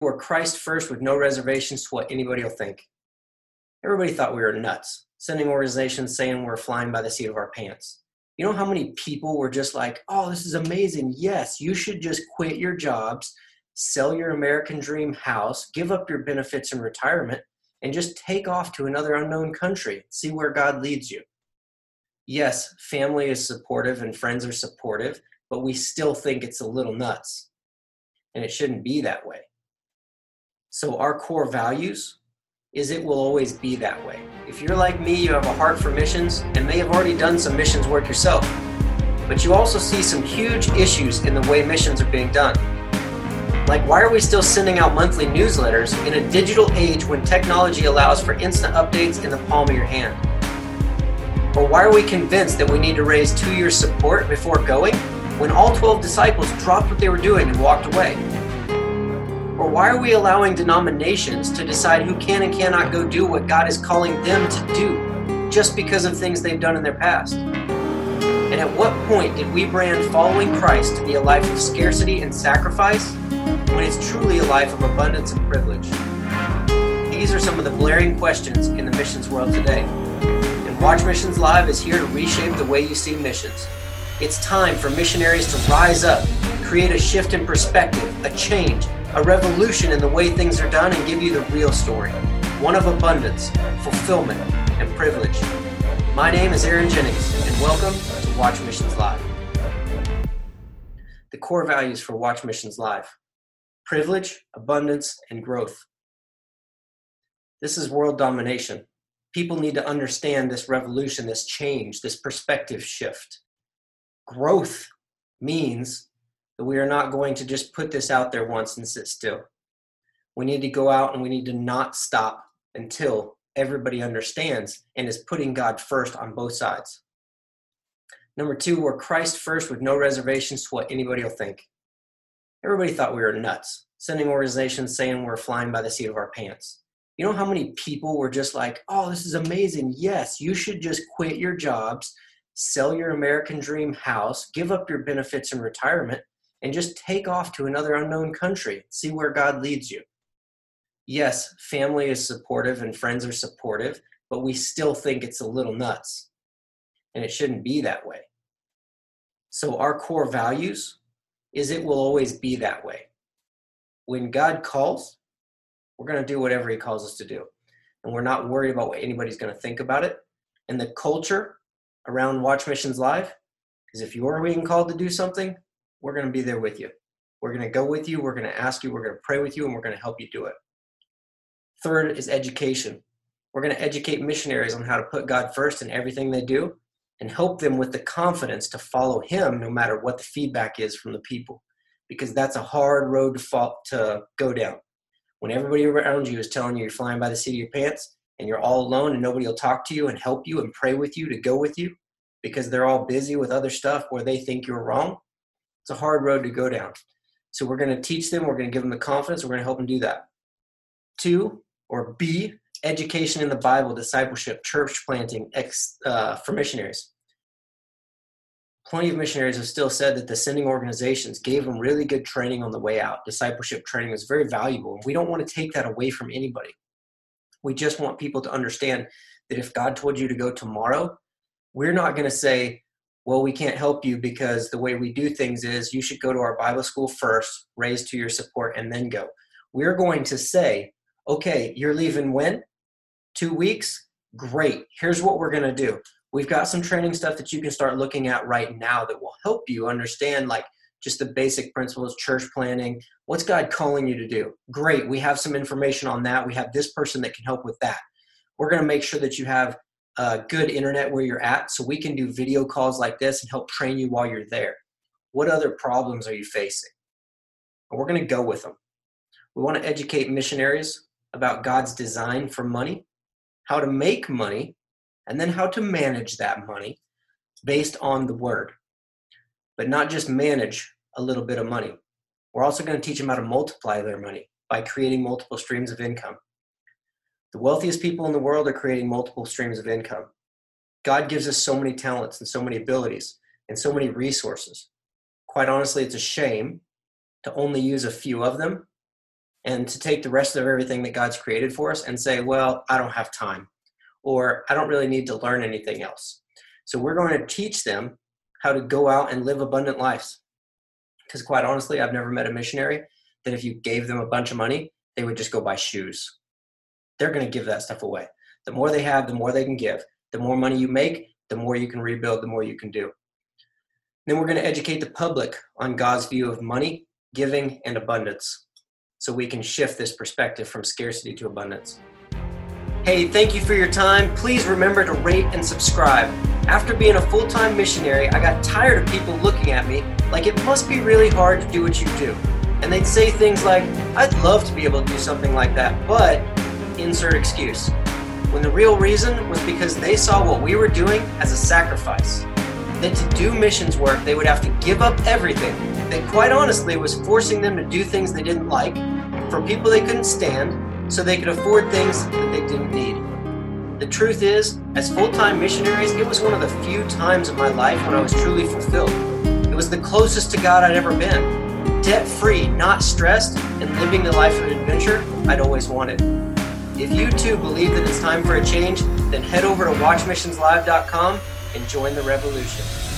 We're Christ first with no reservations to what anybody will think. Everybody thought we were nuts, sending organizations saying we're flying by the seat of our pants. You know how many people were just like, oh, this is amazing. Yes, you should just quit your jobs, sell your American dream house, give up your benefits and retirement, and just take off to another unknown country. See where God leads you. Yes, family is supportive and friends are supportive, but we still think it's a little nuts. And it shouldn't be that way. So, our core values is it will always be that way. If you're like me, you have a heart for missions and may have already done some missions work yourself. But you also see some huge issues in the way missions are being done. Like, why are we still sending out monthly newsletters in a digital age when technology allows for instant updates in the palm of your hand? Or why are we convinced that we need to raise two years' support before going when all 12 disciples dropped what they were doing and walked away? Or why are we allowing denominations to decide who can and cannot go do what God is calling them to do just because of things they've done in their past? And at what point did we brand following Christ to be a life of scarcity and sacrifice when it's truly a life of abundance and privilege? These are some of the blaring questions in the missions world today. And Watch Missions Live is here to reshape the way you see missions. It's time for missionaries to rise up, create a shift in perspective, a change, a revolution in the way things are done and give you the real story one of abundance, fulfillment, and privilege. My name is Aaron Jennings, and welcome to Watch Missions Live. The core values for Watch Missions Live privilege, abundance, and growth. This is world domination. People need to understand this revolution, this change, this perspective shift. Growth means that we are not going to just put this out there once and sit still. We need to go out and we need to not stop until everybody understands and is putting God first on both sides. Number two, we're Christ first with no reservations to what anybody will think. Everybody thought we were nuts, sending organizations saying we're flying by the seat of our pants. You know how many people were just like, oh, this is amazing. Yes, you should just quit your jobs, sell your American dream house, give up your benefits and retirement, and just take off to another unknown country, see where God leads you. Yes, family is supportive and friends are supportive, but we still think it's a little nuts. And it shouldn't be that way. So, our core values is it will always be that way. When God calls, we're going to do whatever He calls us to do. And we're not worried about what anybody's going to think about it. And the culture around Watch Missions Live is if you're being called to do something, we're going to be there with you. We're going to go with you. We're going to ask you. We're going to pray with you, and we're going to help you do it. Third is education. We're going to educate missionaries on how to put God first in everything they do and help them with the confidence to follow Him no matter what the feedback is from the people. Because that's a hard road to, fall, to go down. When everybody around you is telling you you're flying by the seat of your pants and you're all alone and nobody will talk to you and help you and pray with you to go with you because they're all busy with other stuff where they think you're wrong, it's a hard road to go down. So we're going to teach them, we're going to give them the confidence, we're going to help them do that. Two, or B, education in the Bible, discipleship, church planting ex, uh, for missionaries. Plenty of missionaries have still said that the sending organizations gave them really good training on the way out. Discipleship training was very valuable, and we don't want to take that away from anybody. We just want people to understand that if God told you to go tomorrow, we're not going to say, well, we can't help you because the way we do things is you should go to our Bible school first, raise to your support, and then go. We're going to say, okay, you're leaving when? Two weeks? Great. Here's what we're going to do. We've got some training stuff that you can start looking at right now that will help you understand, like, just the basic principles, church planning. What's God calling you to do? Great. We have some information on that. We have this person that can help with that. We're going to make sure that you have uh, good internet where you're at so we can do video calls like this and help train you while you're there. What other problems are you facing? And we're going to go with them. We want to educate missionaries about God's design for money, how to make money, and then how to manage that money based on the word. But not just manage a little bit of money. We're also going to teach them how to multiply their money by creating multiple streams of income. The wealthiest people in the world are creating multiple streams of income. God gives us so many talents and so many abilities and so many resources. Quite honestly, it's a shame to only use a few of them and to take the rest of everything that God's created for us and say, well, I don't have time, or I don't really need to learn anything else. So we're going to teach them how to go out and live abundant lives. Because quite honestly, I've never met a missionary that if you gave them a bunch of money, they would just go buy shoes. They're going to give that stuff away. The more they have, the more they can give. The more money you make, the more you can rebuild, the more you can do. Then we're going to educate the public on God's view of money, giving, and abundance so we can shift this perspective from scarcity to abundance. Hey, thank you for your time. Please remember to rate and subscribe. After being a full time missionary, I got tired of people looking at me like it must be really hard to do what you do. And they'd say things like, I'd love to be able to do something like that, but insert excuse. When the real reason was because they saw what we were doing as a sacrifice. That to do missions work, they would have to give up everything. That quite honestly was forcing them to do things they didn't like, for people they couldn't stand, so they could afford things that they didn't need. The truth is, as full time missionaries, it was one of the few times in my life when I was truly fulfilled. It was the closest to God I'd ever been. Debt free, not stressed, and living the life of adventure I'd always wanted. If you too believe that it's time for a change, then head over to watchmissionslive.com and join the revolution.